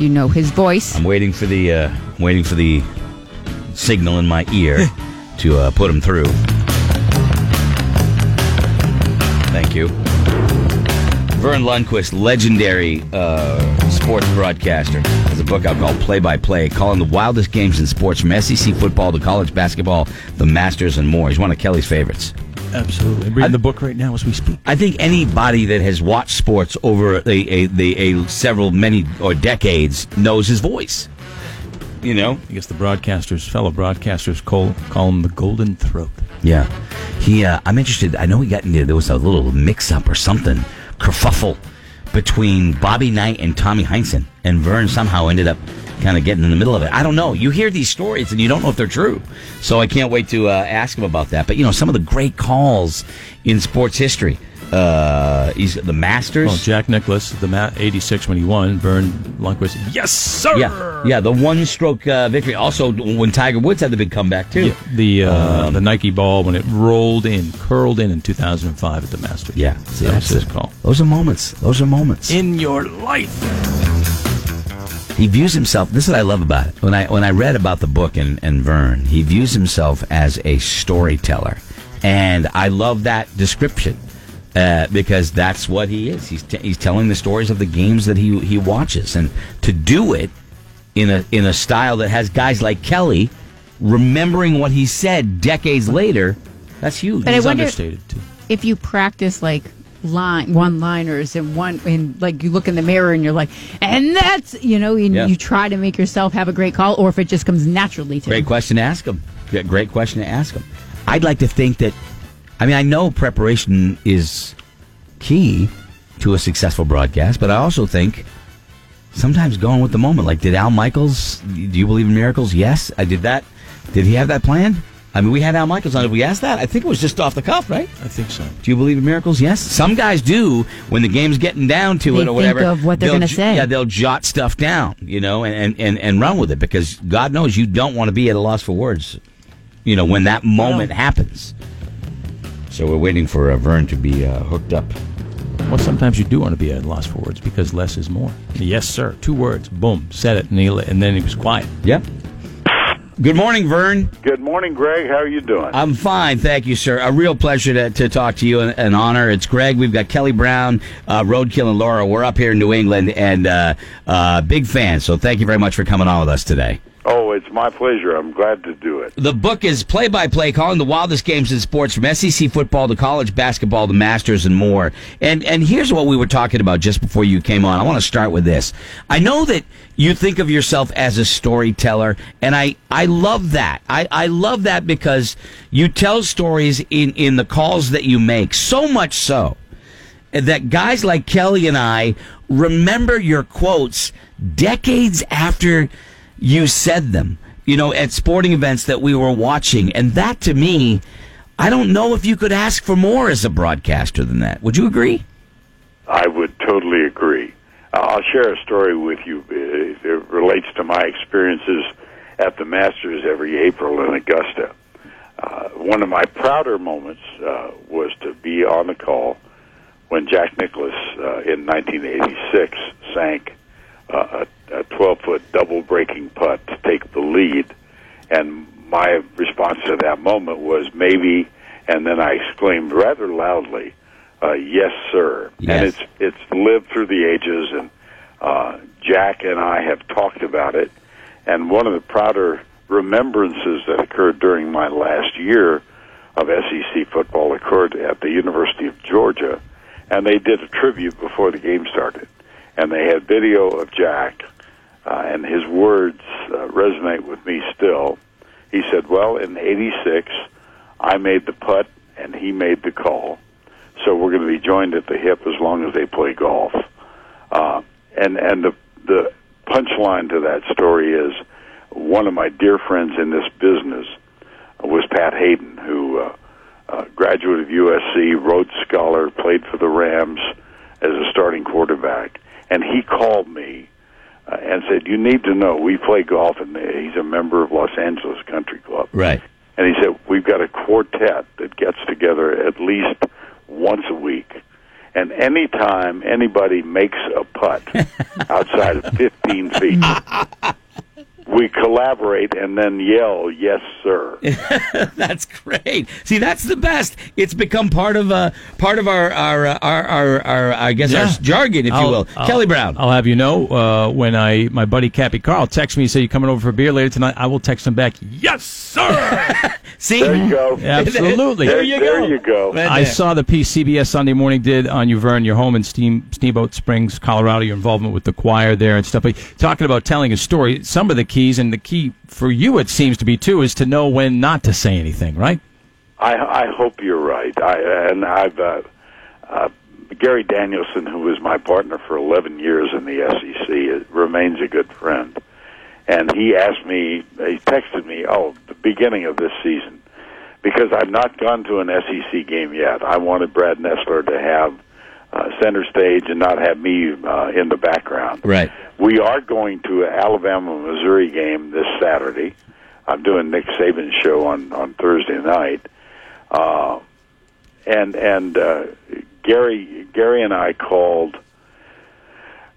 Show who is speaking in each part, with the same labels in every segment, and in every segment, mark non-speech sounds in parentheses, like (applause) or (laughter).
Speaker 1: You know his voice.
Speaker 2: I'm waiting for the uh, waiting for the signal in my ear (laughs) to uh, put him through. Thank you. Vern Lundquist, legendary uh, sports broadcaster, has a book out called Play by Play, calling the wildest games in sports from SEC football to college basketball, the Masters, and more. He's one of Kelly's favorites.
Speaker 3: Absolutely. I'm reading the book right now as we speak.
Speaker 2: I think anybody that has watched sports over a, a, a, a several, many, or decades knows his voice. You know?
Speaker 3: I guess the broadcasters, fellow broadcasters, call, call him the Golden Throat.
Speaker 2: Yeah. He, uh, I'm interested. I know he got into, there was a little mix up or something, kerfuffle between Bobby Knight and Tommy Heinsohn. And Vern somehow ended up kind of getting in the middle of it. I don't know. You hear these stories and you don't know if they're true. So I can't wait to uh, ask him about that. But, you know, some of the great calls in sports history. Uh, he's the Masters.
Speaker 3: Well, Jack Nicklaus, the ma- 86 when he won, Vern Lundquist, yes, sir!
Speaker 2: Yeah, yeah, the one stroke uh, victory. Also, when Tiger Woods had the big comeback, too.
Speaker 3: Yeah, the uh, the Nike ball when it rolled in, curled in in 2005 at the Masters.
Speaker 2: Yeah, that's
Speaker 3: that's his call.
Speaker 2: Those are moments. Those are moments.
Speaker 3: In your life.
Speaker 2: he views himself. This is what I love about it. When I when I read about the book and, and Vern, he views himself as a storyteller, and I love that description uh, because that's what he is. He's t- he's telling the stories of the games that he he watches, and to do it in a in a style that has guys like Kelly remembering what he said decades later. That's huge.
Speaker 1: But I
Speaker 3: He's
Speaker 1: wonder-
Speaker 3: understated, too.
Speaker 1: if you practice like line one liners and one and like you look in the mirror and you're like and that's you know and
Speaker 2: Yeah.
Speaker 1: you try to make yourself have a great call or if it just comes naturally to
Speaker 2: Great
Speaker 1: you.
Speaker 2: question to ask him. Great question to ask him. I'd like to think that, I mean, I know preparation is key to a successful broadcast, but I also think sometimes going with the moment. Like, did Al Michaels, do you believe in miracles? Yes. I did that. Did he have that plan? I mean, we had Al Michaels on. Did we ask that? I think it was just off the cuff, right?
Speaker 3: I think so.
Speaker 2: Do you believe in miracles? Yes. Some guys do when the game's getting down to
Speaker 1: They
Speaker 2: it or
Speaker 1: think
Speaker 2: whatever.
Speaker 1: of what they're gonna
Speaker 2: j-
Speaker 1: say.
Speaker 2: Yeah, they'll jot stuff down, you know, and, and, and, and run with it because God knows you don't want to be at a loss for words, you know, when that moment happens. So we're waiting for uh, Vern to be uh, hooked up.
Speaker 3: Well, sometimes you do want to be at a loss for words because less is more. Yes, sir. Two words. Boom. Said it. And, he, and then he was quiet.
Speaker 2: Yep. Good morning, Vern.
Speaker 4: Good morning, Greg. How are you doing?
Speaker 2: I'm fine, thank you, sir. A real pleasure to, to talk to you, an, an honor. It's Greg. We've got Kelly Brown, uh, Roadkill, and Laura. We're up here in New England, and uh, uh, big fans. So thank you very much for coming on with us today.
Speaker 4: It's my pleasure. I'm glad to do it.
Speaker 2: The book is play by play, calling the wildest games in sports from SEC football to college basketball, the Masters, and more. And and here's what we were talking about just before you came on. I want to start with this. I know that you think of yourself as a storyteller, and I I love that. I I love that because you tell stories in in the calls that you make. So much so that guys like Kelly and I remember your quotes decades after you said them, you know, at sporting events that we were watching. And that to me, I don't know if you could ask for more as a broadcaster than that. Would you agree?
Speaker 4: I would totally agree. Uh, I'll share a story with you. It relates to my experiences at the Masters every April in Augusta. Uh, one of my prouder moments uh, was to be on the call when Jack Nicklaus uh, in 1986 sank uh, a 12 foot double breaking putt to take the lead. And my response to that moment was maybe, and then I exclaimed rather loudly, uh, "Yes, sir!"
Speaker 2: Yes.
Speaker 4: And it's it's lived through the ages, and uh, Jack and I have talked about it. And one of the prouder remembrances that occurred during my last year of SEC football occurred at the University of Georgia, and they did a tribute before the game started, and they had video of Jack, uh, and his words uh, resonate with me still. He said, "Well, in '86, I made the putt, and he made the call, so we're going to be joined at the hip as long as they play golf." Uh, and and the the punchline to that story is one of my dear friends in this business was Pat Haden, who uh, uh, graduate of USC, Rhodes Scholar, played for the Rams as a starting quarterback, and he called me uh, and said, "You need to know we play golf, and he's a member of Los Angeles Country Club."
Speaker 2: Right.
Speaker 4: And he said, We've got a quartet that gets together at least once a week. And any time anybody makes a putt (laughs) outside of 15 feet, we collaborate and then yell, "Yes, sir!" (laughs)
Speaker 2: that's great. See, that's the best. It's become part of uh, part of our our, uh, our our our I guess
Speaker 3: Yeah.
Speaker 2: our jargon, if you
Speaker 3: I'll-
Speaker 2: will.
Speaker 3: I'll-
Speaker 2: Kelly Brown.
Speaker 3: I'll have you know uh, when I my buddy Cappy Carl texts me and say you're coming over for a beer later tonight. I will text him back. Yes, sir. (laughs)
Speaker 2: See,
Speaker 4: There you go. (laughs)
Speaker 3: Absolutely.
Speaker 2: There you
Speaker 4: There
Speaker 2: go.
Speaker 4: you go.
Speaker 2: Right
Speaker 3: I saw the piece CBS Sunday Morning did on you, Vern, your home in Steam, Steamboat Springs, Colorado, your involvement with the choir there and stuff. But talking about telling a story, some of the and the key for you, it seems to be too, is to know when not to say anything, right?
Speaker 4: I, I hope you're right. I and I've uh, uh, Gary Danielson, who was my partner for 11 years in the SEC, remains a good friend. And he asked me, he texted me, oh, the beginning of this season, because I've not gone to an SEC game yet. I wanted Brad Nessler to have uh, center stage and not have me uh, in the background.
Speaker 2: Right.
Speaker 4: We are going to an Alabama Missouri game this Saturday. I'm doing Nick Saban's show on on Thursday night, uh, and and uh, Gary Gary and I called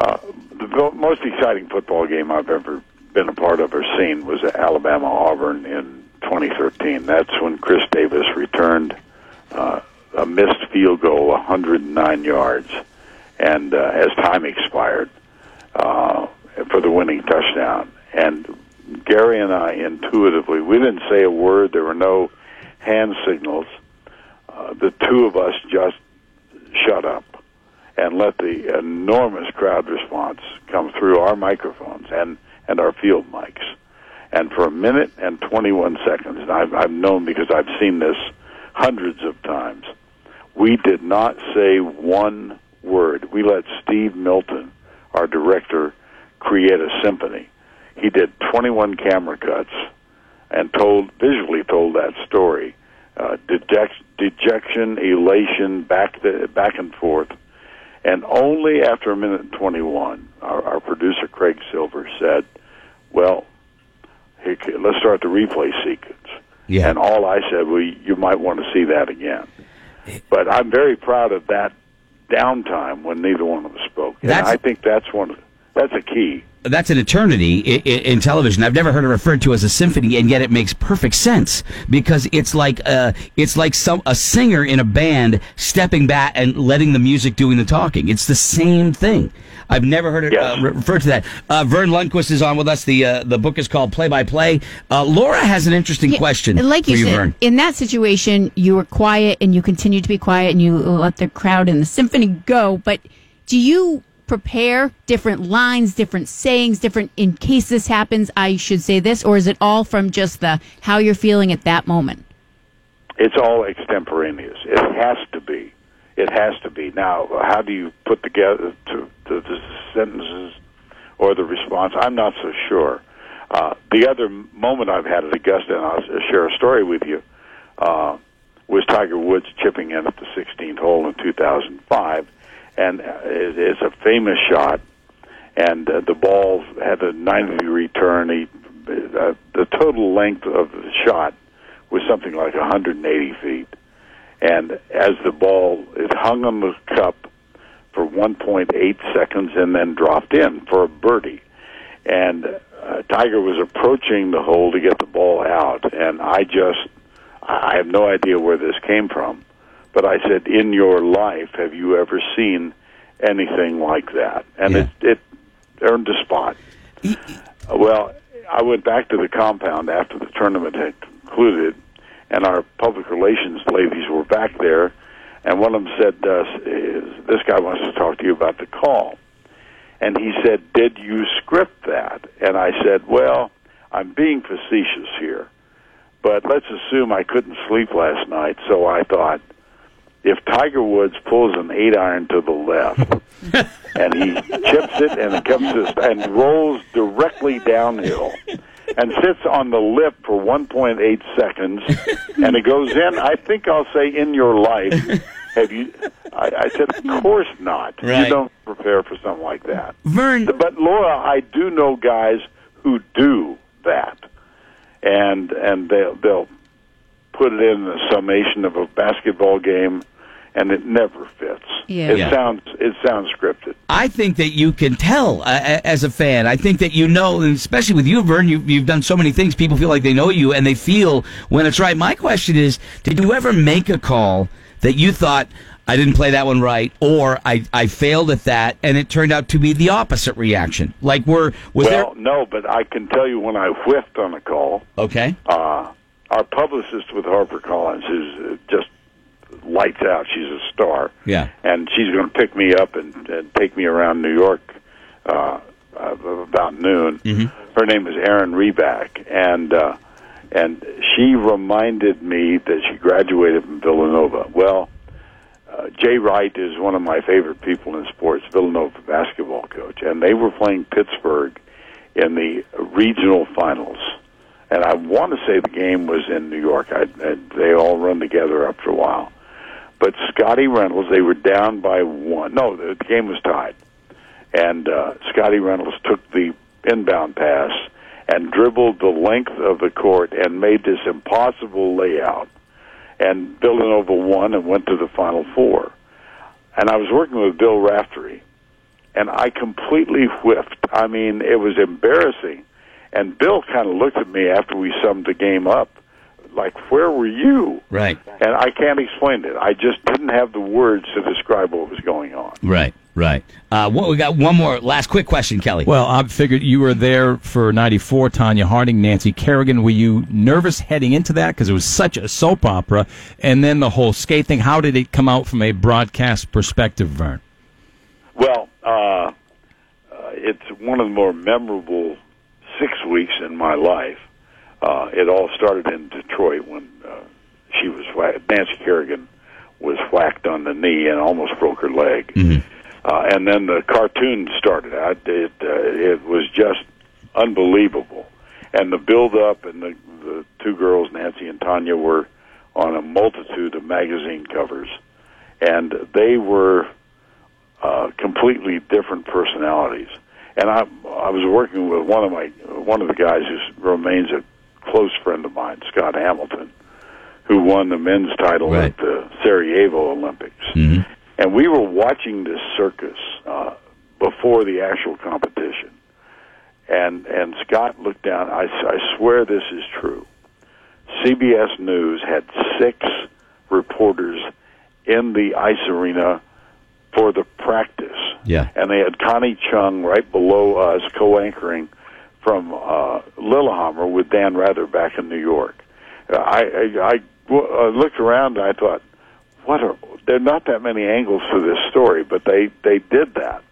Speaker 4: uh, the most exciting football game I've ever been a part of or seen was Alabama Auburn in 2013. That's when Chris Davis returned uh, a missed field goal, 109 yards, and uh, as time expired uh, for the winning touchdown. And Gary and I intuitively, we didn't say a word. There were no hand signals. Uh, the two of us just shut up and let the enormous crowd response come through our microphones and, and our field mics. And for a minute and 21 seconds, and I've, I've known because I've seen this hundreds of times, we did not say one word. We let Steve Milton, our director, create a symphony. He did 21 camera cuts and told visually told that story. Uh, deject, dejection, elation, back the, back and forth, and only after a minute and 21, our, our producer Craig Silver said, "Well, here, let's start the replay sequence."
Speaker 2: Yeah.
Speaker 4: And all I said, "Well, you might want to see that again." But I'm very proud of that downtime when neither one of us spoke. And I think that's one. Of, that's a key.
Speaker 2: that's an eternity in, in television. I've never heard it referred to as a symphony, and yet it makes perfect sense because it's like uh, it's like some a singer in a band stepping back and letting the music doing the talking. It's the same thing. I've never heard it
Speaker 4: Yes.
Speaker 2: uh, re- referred to that. Uh, Vern Lundquist is on with us. The uh, the book is called Play by Play. Uh, Laura has an interesting
Speaker 1: Yeah,
Speaker 2: question
Speaker 1: Like
Speaker 2: for
Speaker 1: you
Speaker 2: you,
Speaker 1: said,
Speaker 2: Vern.
Speaker 1: in that situation, you were quiet and you continued to be quiet and you let the crowd and the symphony go. But do you prepare different lines, different sayings, different in case this happens, I should say this, or is it all from just the how you're feeling at that moment?
Speaker 4: It's all extemporaneous. It has to be. It has to be. Now, how do you put together to, to the sentences or the response? I'm not so sure. Uh, the other moment I've had at Augusta, and I'll share a story with you, uh, was Tiger Woods chipping in at the 16th hole in 2005, and uh, it, it's a famous shot. And uh, the ball had a 90 degree turn. He, uh, the total length of the shot was something like 180 feet. And as the ball, it hung on the cup for 1.8 seconds and then dropped in for a birdie. And uh, Tiger was approaching the hole to get the ball out, and I just, I have no idea where this came from, but I said, "In your life, have you ever seen anything like that?" And
Speaker 2: Yeah.
Speaker 4: it, it earned a spot. Well, I went back to the compound after the tournament had concluded, and our public relations ladies were back there, and one of them said, uh, "This guy wants to talk to you about the call." And he said, "Did you script that?" And I said, "Well, I'm being facetious here, but let's assume I couldn't sleep last night, so I thought." If Tiger Woods pulls an eight iron to the left, (laughs) and he chips it and it comes to and rolls directly downhill and sits on the lip for 1.8 seconds and it goes in i think i'll say in your life have you i, I said of course not.
Speaker 2: Right.
Speaker 4: you don't prepare for something like that.
Speaker 2: Vern,
Speaker 4: but laura i do know guys who do that. And and they'll they'll put it in the summation of a basketball game and it never fits.
Speaker 1: Yeah.
Speaker 4: It
Speaker 2: Yeah.
Speaker 4: sounds it sounds scripted.
Speaker 2: I think that you can tell uh, as a fan. I think that you know, and especially with you, Vern, you, you've done so many things. People feel like they know you and they feel when it's right. My question is, did you ever make a call that you thought, I didn't play that one right, or I, I failed at that, and it turned out to be the opposite reaction? Like, were, was
Speaker 4: well, no, but I can tell you when I whiffed on a call.
Speaker 2: Okay.
Speaker 4: uh, our publicist with HarperCollins is uh, just lights out. She's a star.
Speaker 2: Yeah.
Speaker 4: and she's going to pick me up and, and take me around New York uh, uh, about noon.
Speaker 2: Mm-hmm.
Speaker 4: Her name is Erin Reback, and uh, and she reminded me that she graduated from Villanova. Well, uh, Jay Wright is one of my favorite people in sports, Villanova basketball coach, and they were playing Pittsburgh in the regional finals. And I want to say the game was in New York. I, I, they all run together after a while. But Scottie Reynolds, they were down by one. No, the, game was tied. And uh, Scottie Reynolds took the inbound pass and dribbled the length of the court and made this impossible layout. And Villanova won and went to the Final Four. And I was working with Bill Raftery, and I completely whiffed. I mean, it was embarrassing. And Bill kind of looked at me after we summed the game up, like, "Where were you?"
Speaker 2: Right.
Speaker 4: And I can't explain it. I just didn't have the words to describe what was going on.
Speaker 2: Right. Right. Uh, what, we got one more last quick question, Kelly.
Speaker 3: Well, I figured you were there for 94, Tonya Harding, Nancy Kerrigan. Were you nervous heading into that? Because it was such a soap opera. And then the whole skate thing. How did it come out from a broadcast perspective, Vern?
Speaker 4: Well, uh, uh, it's one of the more memorable six weeks in my life. Uh, it all started in Detroit when uh, she was wha- Nancy Kerrigan was whacked on the knee and almost broke her leg. Uh, and then the cartoon started out. It uh, it was just unbelievable, and the build up and the the two girls, Nancy and Tonya, were on a multitude of magazine covers, and they were uh, completely different personalities. And I I was working with one of my one of the guys who remains a close friend of mine, Scott Hamilton, who won the men's title
Speaker 2: Right.
Speaker 4: at the Sarajevo Olympics. And we were watching this circus uh, before the actual competition. And and Scott looked down. I, I swear this is true. CBS News had six reporters in the ice arena for the practice.
Speaker 2: Yeah.
Speaker 4: And they had Connie Chung right below us co-anchoring from uh, Lillehammer with Dan Rather back in New York. Uh, I, I, I uh, looked around and I thought, what are, there are not that many angles to this story, but they, they did that.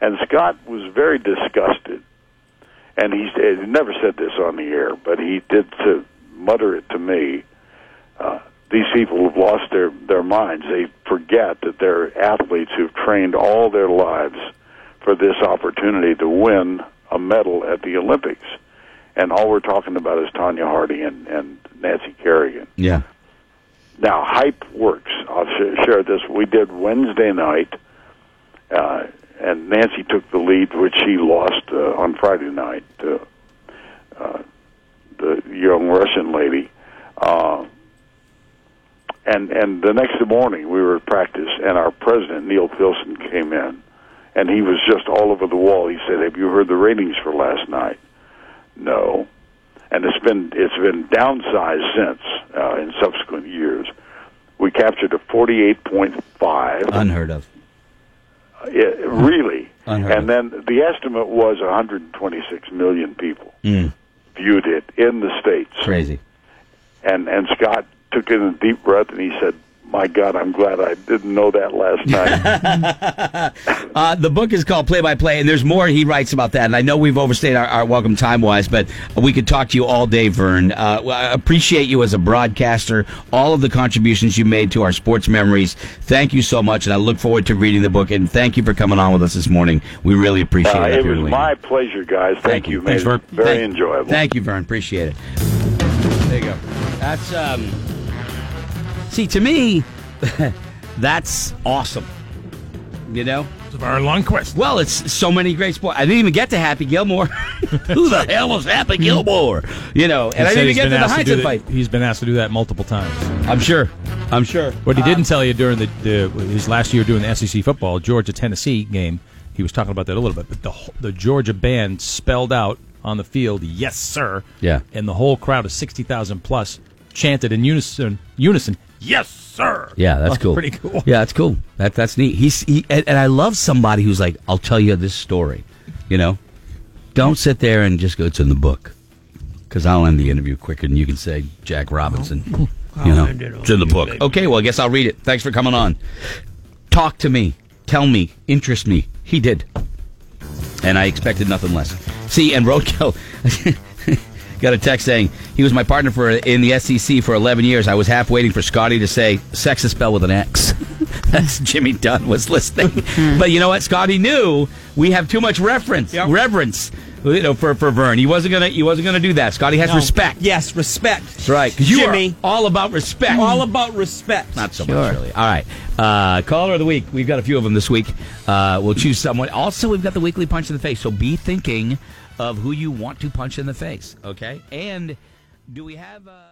Speaker 4: And Scott was very disgusted. And he, he never said this on the air, but he did to mutter it to me. Uh, these people have lost their, their minds. They forget that they're athletes who've trained all their lives for this opportunity to win a medal at the Olympics. And all we're talking about is Tonya Hardy and, and Nancy Kerrigan.
Speaker 2: yeah.
Speaker 4: Now, hype works. I'll sh- share this. We did Wednesday night, uh, and Nancy took the lead, which she lost uh, on Friday night to uh, the young Russian lady. Uh, and and the next morning we were at practice, and our president Neal Pilson came in, and he was just all over the wall. He said, "Have you heard the ratings for last night?" No and it's been it's been downsized since uh, in subsequent years. We captured a forty-eight point five.
Speaker 2: Unheard of.
Speaker 4: It, really,
Speaker 2: Unheard
Speaker 4: and then the estimate was 126 million people
Speaker 2: Mm,
Speaker 4: viewed it in the states.
Speaker 2: crazy.
Speaker 4: And and Scott took in a deep breath and he said, "My God, I'm glad I didn't know that last night." (laughs)
Speaker 2: Uh, the book is called Play by Play, and there's more he writes about that. And I know we've overstayed our, our welcome time wise, but we could talk to you all day, Vern. Uh, I appreciate you as a broadcaster, all of the contributions you made to our sports memories. Thank you so much, and I look forward to reading the book. And thank you for coming on with us this morning. We really appreciate
Speaker 4: uh,
Speaker 2: it.
Speaker 4: it was my pleasure, guys. Thank,
Speaker 2: Thank you.
Speaker 4: you.
Speaker 3: Thanks, Vern.
Speaker 4: very
Speaker 2: Thank-
Speaker 4: enjoyable.
Speaker 2: Thank you, Vern. Appreciate it. There you go. That's um. See, to me, (laughs) that's awesome. You know.
Speaker 3: It's a very long quest.
Speaker 2: Well, it's so many great sports. I didn't even get to Happy Gilmore. (laughs) Who the hell was Happy hmm. Gilmore? You know, and I didn't even get to the Heinz fight.
Speaker 3: He's been asked to do that multiple times.
Speaker 2: I'm sure. I'm sure.
Speaker 3: What he uh, didn't tell you during the, the his last year doing the SEC football Georgia Tennessee game, he was talking about that a little bit. But the the Georgia band spelled out on the field, "Yes, sir."
Speaker 2: Yeah.
Speaker 3: and the whole crowd of sixty thousand plus chanted in unison, unison, "Yes, sir."
Speaker 2: Yeah, that's
Speaker 3: Oh,
Speaker 2: cool.
Speaker 3: Pretty cool.
Speaker 2: Yeah, that's cool. That that's neat. He's he, and, and I love somebody who's like, I'll tell you this story. You know, don't sit there and just go. It's in the book, because I'll end the interview quicker than you can say Jack Robinson. You know, it's in the book. Okay, well, I guess I'll read it. Thanks for coming on. Talk to me, tell me, interest me. He did, and I expected nothing less. See, and Roadkill. (laughs) Got a text saying he was my partner for in the SEC for 11 years. I was half waiting for Scotty to say sex is spelled with an X. (laughs) That's Jimmy Dunn was listening. but you know what? Scotty knew we have too much reference, reverence, you know, for for Vern. He wasn't gonna he wasn't gonna do that. Scotty has
Speaker 5: No.
Speaker 2: respect.
Speaker 5: Yes, respect.
Speaker 2: That's right. You
Speaker 5: Jimmy.
Speaker 2: are all about respect.
Speaker 5: All about respect.
Speaker 2: Not so
Speaker 1: Sure.
Speaker 2: much, really. All right. Uh, caller of the week. We've got a few of them this week. Uh, we'll choose someone. Also, we've got the weekly punch in the face. So be thinking of who you want to punch in the face. Okay. And do we have? Uh